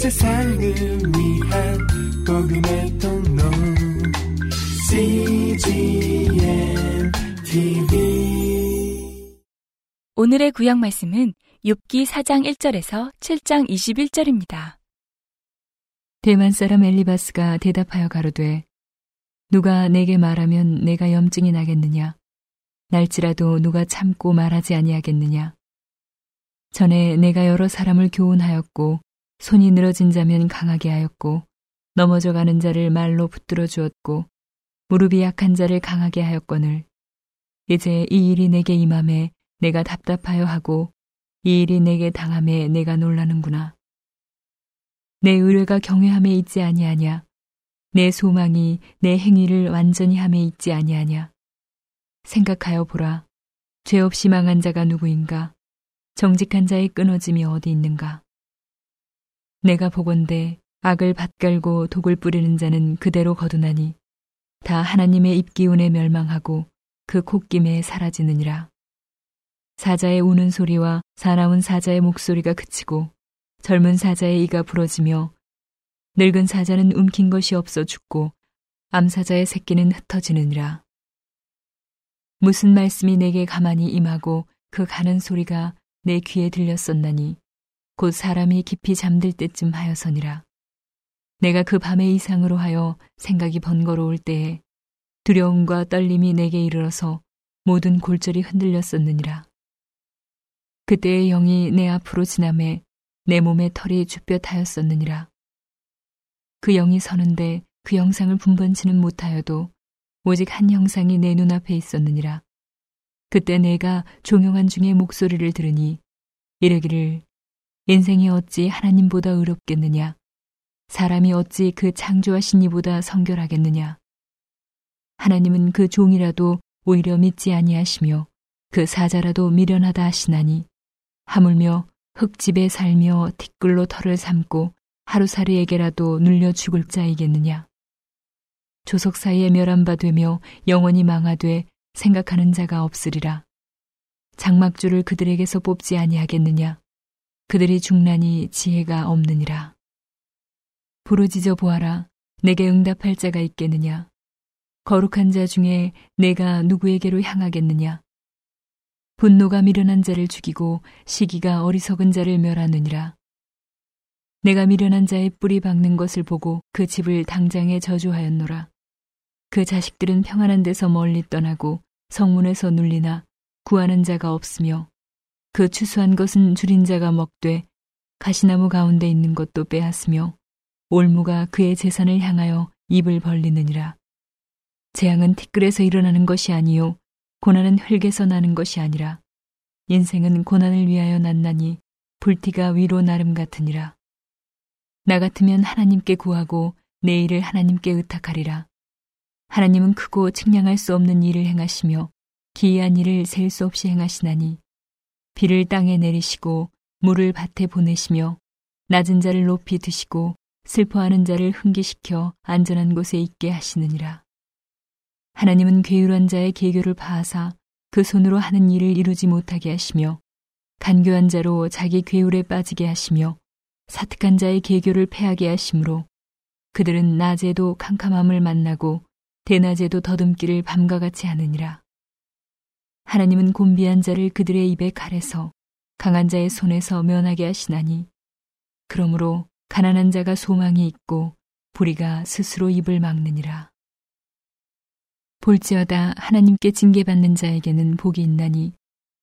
세상을 위한 복음의 통로. CGM TV 오늘의 구약 말씀은 욥기 4장 1절에서 7장 21절입니다. 대만 사람 엘리바스가 대답하여 가로되 누가 내게 말하면 내가 염증이 나겠느냐? 날지라도 누가 참고 말하지 아니하겠느냐? 전에 내가 여러 사람을 교훈하였고 손이 늘어진 자면 강하게 하였고 넘어져 가는 자를 말로 붙들어 주었고 무릎이 약한 자를 강하게 하였거늘 이제 이 일이 내게 임함에 내가 답답하여 하고 이 일이 내게 당함에 내가 놀라는구나. 내 의뢰가 경외함에 있지 아니하냐. 내 소망이 내 행위를 완전히 함에 있지 아니하냐. 생각하여 보라. 죄 없이 망한 자가 누구인가? 정직한 자의 끊어짐이 어디 있는가? 내가 보건대 악을 밭갈고 독을 뿌리는 자는 그대로 거두나니 다 하나님의 입기운에 멸망하고 그 콧김에 사라지느니라. 사자의 우는 소리와 사나운 사자의 목소리가 그치고 젊은 사자의 이가 부러지며 늙은 사자는 움킨 것이 없어 죽고 암사자의 새끼는 흩어지느니라. 무슨 말씀이 내게 가만히 임하고 그 가는 소리가 내 귀에 들렸었나니 곧 사람이 깊이 잠들 때쯤 하여서니라. 내가 그 밤의 이상으로 하여 생각이 번거로울 때에 두려움과 떨림이 내게 이르러서 모든 골절이 흔들렸었느니라. 그때의 영이 내 앞으로 지남에 내 몸의 털이 쭈뼛하였었느니라. 그 영이 서는데 그 영상을 분번치는 못하여도 오직 한 형상이 내 눈앞에 있었느니라. 그때 내가 종용한 중에 목소리를 들으니 이르기를 인생이 어찌 하나님보다 의롭겠느냐 사람이 어찌 그 창조하신 이보다 성결하겠느냐 하나님은 그 종이라도 오히려 믿지 아니하시며 그 사자라도 미련하다 하시나니 하물며 흙집에 살며 티끌로 털을 삼고 하루살이에게라도 눌려 죽을 자이겠느냐 조석 사이에 멸한 바 되며 영원히 망하되 생각하는 자가 없으리라. 장막주를 그들에게서 뽑지 아니하겠느냐. 그들이 중란이 지혜가 없느니라. 부르짖어 보아라. 내게 응답할 자가 있겠느냐. 거룩한 자 중에 내가 누구에게로 향하겠느냐. 분노가 미련한 자를 죽이고 시기가 어리석은 자를 멸하느니라. 내가 미련한 자의 뿌리 박는 것을 보고 그 집을 당장에 저주하였노라. 그 자식들은 평안한 데서 멀리 떠나고 성문에서 눌리나 구하는 자가 없으며 그 추수한 것은 줄인 자가 먹되 가시나무 가운데 있는 것도 빼앗으며 올무가 그의 재산을 향하여 입을 벌리느니라. 재앙은 티끌에서 일어나는 것이 아니요 고난은 흙에서 나는 것이 아니라 인생은 고난을 위하여 났나니 불티가 위로 나름 같으니라. 나 같으면 하나님께 구하고 내 일을 하나님께 의탁하리라. 하나님은 크고 측량할 수 없는 일을 행하시며 기이한 일을 셀 수 없이 행하시나니 비를 땅에 내리시고 물을 밭에 보내시며 낮은 자를 높이 드시고 슬퍼하는 자를 흥기시켜 안전한 곳에 있게 하시느니라. 하나님은 괴율한 자의 계교를 파하사 그 손으로 하는 일을 이루지 못하게 하시며 간교한 자로 자기 괴율에 빠지게 하시며 사특한 자의 계교를 패하게 하시므로 그들은 낮에도 캄캄함을 만나고 대낮에도 더듬기를 밤과 같이 하느니라. 하나님은 곤비한 자를 그들의 입에 가래서 강한 자의 손에서 면하게 하시나니 그러므로 가난한 자가 소망이 있고 불의가 스스로 입을 막느니라. 볼지어다 하나님께 징계받는 자에게는 복이 있나니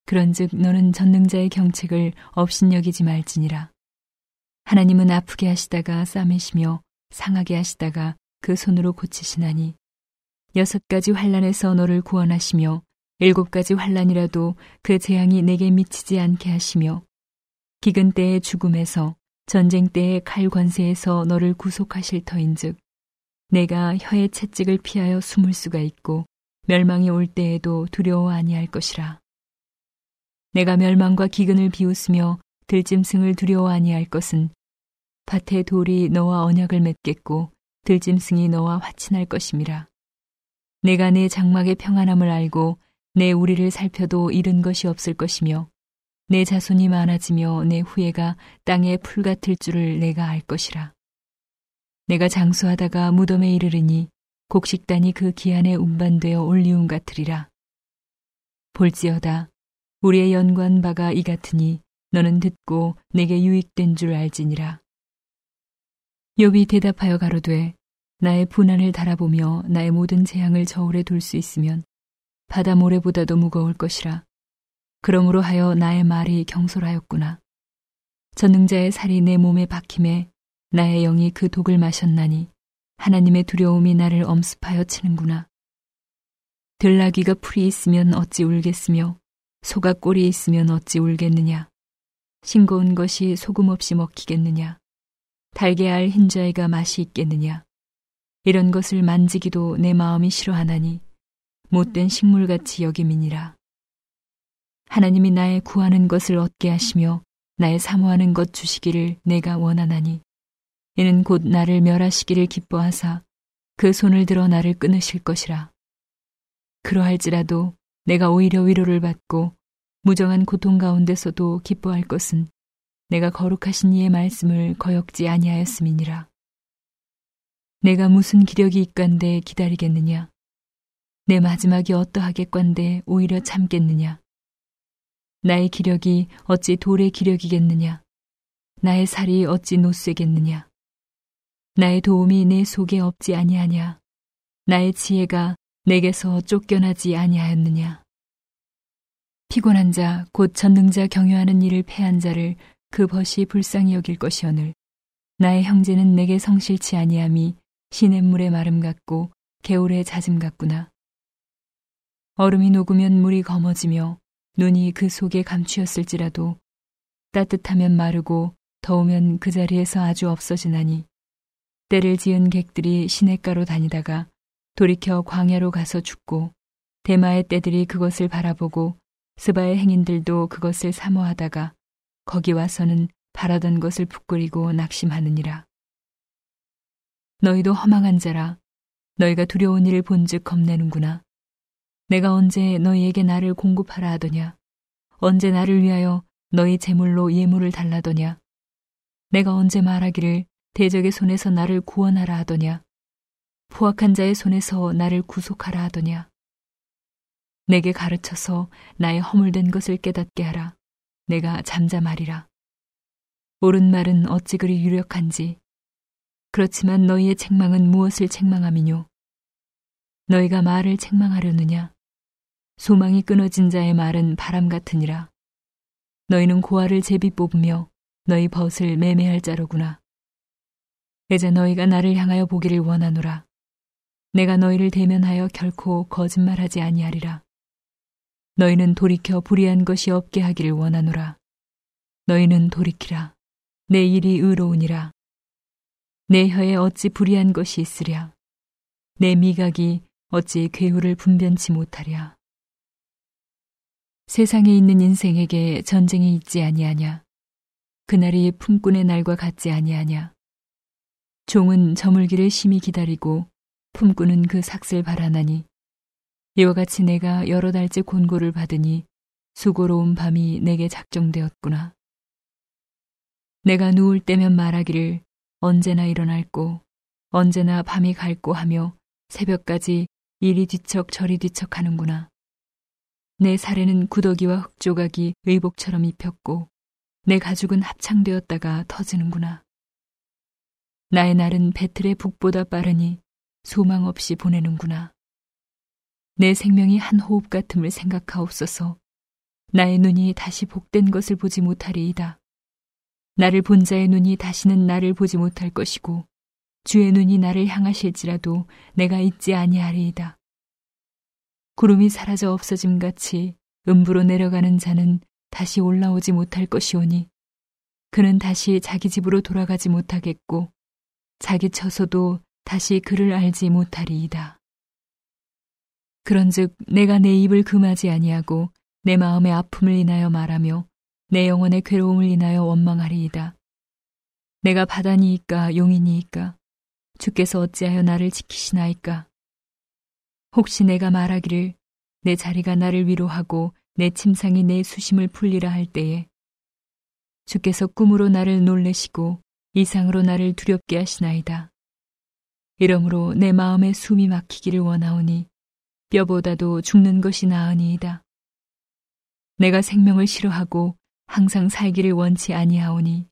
그런즉 너는 전능자의 경책을 업신여기지 말지니라. 하나님은 아프게 하시다가 싸매시며 상하게 하시다가 그 손으로 고치시나니 여섯 가지 환란에서 너를 구원하시며 일곱 가지 환란이라도 그 재앙이 내게 미치지 않게 하시며 기근 때의 죽음에서 전쟁 때의 칼 관세에서 너를 구속하실 터인즉 내가 혀의 채찍을 피하여 숨을 수가 있고 멸망이 올 때에도 두려워 아니할 것이라. 내가 멸망과 기근을 비웃으며 들짐승을 두려워 아니할 것은 밭의 돌이 너와 언약을 맺겠고 들짐승이 너와 화친할 것임이라. 내가 내 장막의 평안함을 알고 내 우리를 살펴도 잃은 것이 없을 것이며 내 자손이 많아지며 내 후예가 땅에 풀 같을 줄을 내가 알 것이라. 내가 장수하다가 무덤에 이르르니 곡식단이 그 기한에 운반되어 올리움 같으리라. 볼지어다 우리의 연관 바가 이 같으니 너는 듣고 내게 유익된 줄 알지니라. 욥이 대답하여 가로되 나의 분한을 달아보며 나의 모든 재앙을 저울에 둘 수 있으면 바다 모래보다도 무거울 것이라. 그러므로 하여 나의 말이 경솔하였구나. 전능자의 살이 내 몸에 박힘에 나의 영이 그 독을 마셨나니 하나님의 두려움이 나를 엄습하여 치는구나. 들나귀가 풀이 있으면 어찌 울겠으며 소가 꼴이 있으면 어찌 울겠느냐. 싱거운 것이 소금 없이 먹히겠느냐. 달걀 흰자이가 맛이 있겠느냐. 이런 것을 만지기도 내 마음이 싫어하나니 못된 식물같이 여김이니라. 하나님이 나의 구하는 것을 얻게 하시며 나의 사모하는 것 주시기를 내가 원하나니 이는 곧 나를 멸하시기를 기뻐하사 그 손을 들어 나를 끊으실 것이라. 그러할지라도 내가 오히려 위로를 받고 무정한 고통 가운데서도 기뻐할 것은 내가 거룩하신 이의 말씀을 거역지 아니하였음이니라. 내가 무슨 기력이 있간데 기다리겠느냐? 내 마지막이 어떠하겠건데 오히려 참겠느냐? 나의 기력이 어찌 돌의 기력이겠느냐? 나의 살이 어찌 노쇠겠느냐? 나의 도움이 내 속에 없지 아니하냐? 나의 지혜가 내게서 쫓겨나지 아니하였느냐? 피곤한 자, 곧 전능자 경유하는 일을 패한 자를 그 벗이 불쌍히 여길 것이오늘 나의 형제는 내게 성실치 아니함이 시냇물의 마름 같고 개울의 잦음 같구나. 얼음이 녹으면 물이 검어지며 눈이 그 속에 감추었을지라도 따뜻하면 마르고 더우면 그 자리에서 아주 없어지나니 때를 지은 객들이 시냇가로 다니다가 돌이켜 광야로 가서 죽고 대마의 떼들이 그것을 바라보고 스바의 행인들도 그것을 사모하다가 거기 와서는 바라던 것을 부끄리고 낙심하느니라. 너희도 허망한 자라 너희가 두려운 일을 본즉 겁내는구나. 내가 언제 너희에게 나를 공급하라 하더냐? 언제 나를 위하여 너희 재물로 예물을 달라더냐? 내가 언제 말하기를 대적의 손에서 나를 구원하라 하더냐? 포악한 자의 손에서 나를 구속하라 하더냐? 내게 가르쳐서 나의 허물된 것을 깨닫게 하라. 내가 잠잠하리라. 옳은 말은 어찌 그리 유력한지. 그렇지만 너희의 책망은 무엇을 책망함이뇨? 너희가 말을 책망하려느냐? 소망이 끊어진 자의 말은 바람 같으니라. 너희는 고아를 제비 뽑으며 너희 벗을 매매할 자로구나. 이제 너희가 나를 향하여 보기를 원하노라. 내가 너희를 대면하여 결코 거짓말하지 아니하리라. 너희는 돌이켜 불의한 것이 없게 하기를 원하노라. 너희는 돌이키라. 내 일이 의로우니라. 내 혀에 어찌 불의한 것이 있으랴. 내 미각이 어찌 괴우를 분변치 못하랴. 세상에 있는 인생에게 전쟁이 있지 아니하냐. 그날이 품꾼의 날과 같지 아니하냐. 종은 저물기를 심히 기다리고 품꾼은 그 삭슬 바라나니 이와 같이 내가 여러 달째 곤고를 받으니 수고로운 밤이 내게 작정되었구나. 내가 누울 때면 말하기를 언제나 일어날고 언제나 밤이 갈고 하며 새벽까지 이리 뒤척 저리 뒤척 하는구나. 내 살에는 구더기와 흙조각이 의복처럼 입혔고 내 가죽은 합창되었다가 터지는구나. 나의 날은 배틀의 북보다 빠르니 소망 없이 보내는구나. 내 생명이 한 호흡 같음을 생각하옵소서. 나의 눈이 다시 복된 것을 보지 못하리이다. 나를 본 자의 눈이 다시는 나를 보지 못할 것이고 주의 눈이 나를 향하실지라도 내가 잊지 아니하리이다. 구름이 사라져 없어짐 같이 음부로 내려가는 자는 다시 올라오지 못할 것이오니 그는 다시 자기 집으로 돌아가지 못하겠고 자기 처소도 다시 그를 알지 못하리이다. 그런즉 내가 내 입을 금하지 아니하고 내 마음의 아픔을 인하여 말하며 내 영혼의 괴로움을 인하여 원망하리이다. 내가 바다니이까 용이니이까 주께서 어찌하여 나를 지키시나이까 혹시 내가 말하기를 내 자리가 나를 위로하고 내 침상이 내 수심을 풀리라 할 때에 주께서 꿈으로 나를 놀래시고 이상으로 나를 두렵게 하시나이다. 이러므로 내 마음에 숨이 막히기를 원하오니 뼈보다도 죽는 것이 나으니이다. 내가 생명을 싫어하고 항상 살기를 원치 아니하오니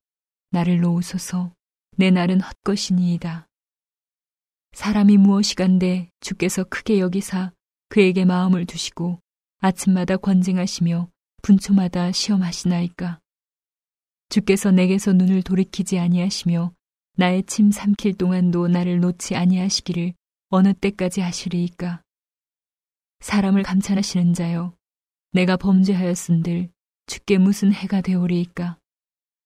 나를 놓으소서 내 날은 헛것이니이다. 사람이 무엇이간데 주께서 크게 여기사 그에게 마음을 두시고 아침마다 권쟁하시며 분초마다 시험하시나이까. 주께서 내게서 눈을 돌이키지 아니하시며 나의 침 삼킬 동안도 나를 놓지 아니하시기를 어느 때까지 하시리이까. 사람을 감찰하시는 자여, 내가 범죄하였은들 주께 무슨 해가 되오리이까.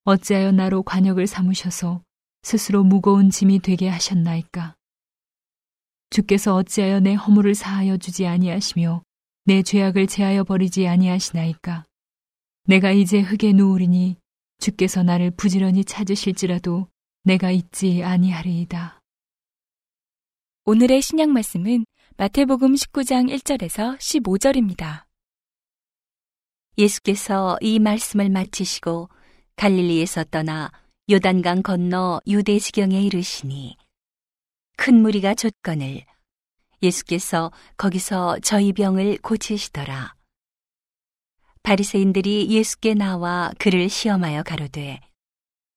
어찌하여 나로 관역을 삼으셔서 스스로 무거운 짐이 되게 하셨나이까. 주께서 어찌하여 내 허물을 사하여 주지 아니하시며 내 죄악을 제하여 버리지 아니하시나이까. 내가 이제 흙에 누우리니 주께서 나를 부지런히 찾으실지라도 내가 잊지 아니하리이다. 오늘의 신약 말씀은 마태복음 19장 1절에서 15절입니다. 예수께서 이 말씀을 마치시고 갈릴리에서 떠나 요단강 건너 유대 지경에 이르시니 큰 무리가 줬건을 예수께서 거기서 저희 병을 고치시더라. 바리새인들이 예수께 나와 그를 시험하여 가로되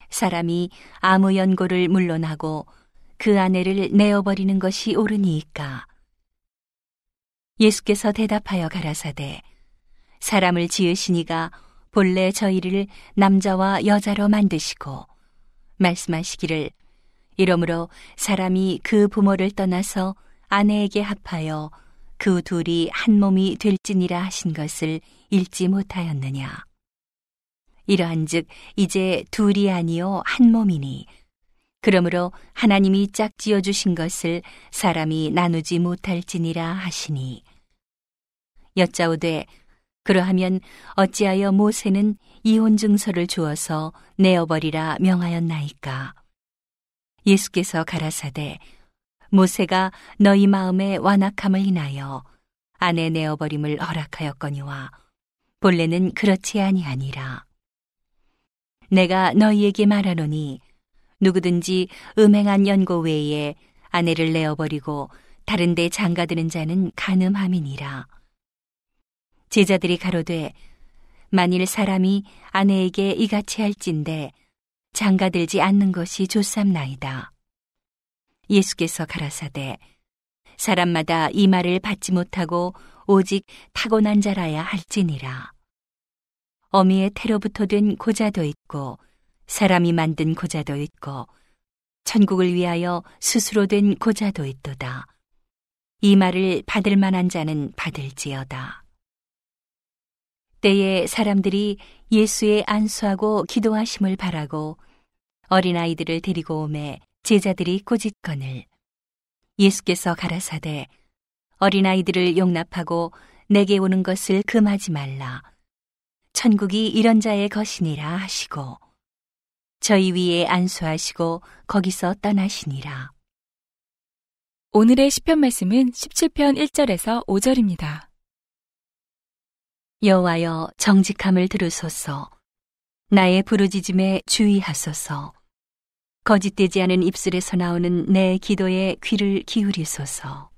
사람이 아무 연고를 물론하고 그 아내를 내어버리는 것이 옳으니이까 예수께서 대답하여 가라사대 사람을 지으시니가 본래 저희를 남자와 여자로 만드시고 말씀하시기를 이러므로 사람이 그 부모를 떠나서 아내에게 합하여 그 둘이 한 몸이 될지니라 하신 것을 읽지 못하였느냐. 이러한즉 이제 둘이 아니요 한 몸이니 그러므로 하나님이 짝지어 주신 것을 사람이 나누지 못할지니라 하시니 여짜오되 그러하면 어찌하여 모세는 이혼 증서를 주어서 내어버리라 명하였나이까 예수께서 가라사대 모세가 너희 마음의 완악함을 인하여 아내 내어버림을 허락하였거니와 본래는 그렇지 아니하니라. 내가 너희에게 말하노니 누구든지 음행한 연고 외에 아내를 내어버리고 다른 데 장가드는 자는 가늠함이니라. 제자들이 가로되 만일 사람이 아내에게 이같이 할진대 장가들지 않는 것이 좋삼나이다. 예수께서 가라사대 사람마다 이 말을 받지 못하고 오직 타고난 자라야 할지니라. 어미의 태로부터 된 고자도 있고 사람이 만든 고자도 있고 천국을 위하여 스스로 된 고자도 있도다. 이 말을 받을 만한 자는 받을지어다. 때에 사람들이 예수의 안수하고 기도하심을 바라고 어린아이들을 데리고 오매 제자들이 꼬짓건을 예수께서 가라사대 어린아이들을 용납하고 내게 오는 것을 금하지 말라. 천국이 이런 자의 것이니라 하시고 저희 위에 안수하시고 거기서 떠나시니라. 오늘의 시편 말씀은 17편 1절에서 5절입니다. 여호와여 정직함을 들으소서 나의 부르짖음에 주의하소서 거짓되지 않은 입술에서 나오는 내 기도에 귀를 기울이소서.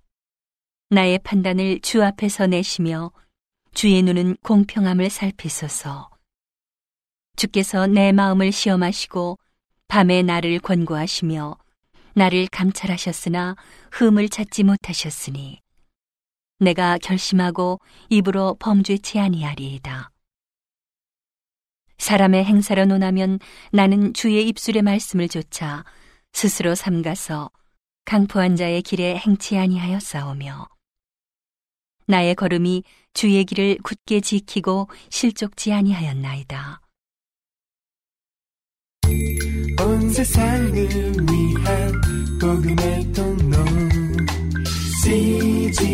나의 판단을 주 앞에서 내시며 주의 눈은 공평함을 살피소서. 주께서 내 마음을 시험하시고 밤에 나를 권고하시며 나를 감찰하셨으나 흠을 찾지 못하셨으니 내가 결심하고 입으로 범죄치 아니하리이다. 사람의 행사로 논하면 나는 주의 입술의 말씀을 조차 스스로 삼가서 강포한 자의 길에 행치 아니하였사오며 나의 걸음이 주의 길을 굳게 지키고 실족지 아니하였나이다. 온 세상을 위한 복음의 통로 cgmtv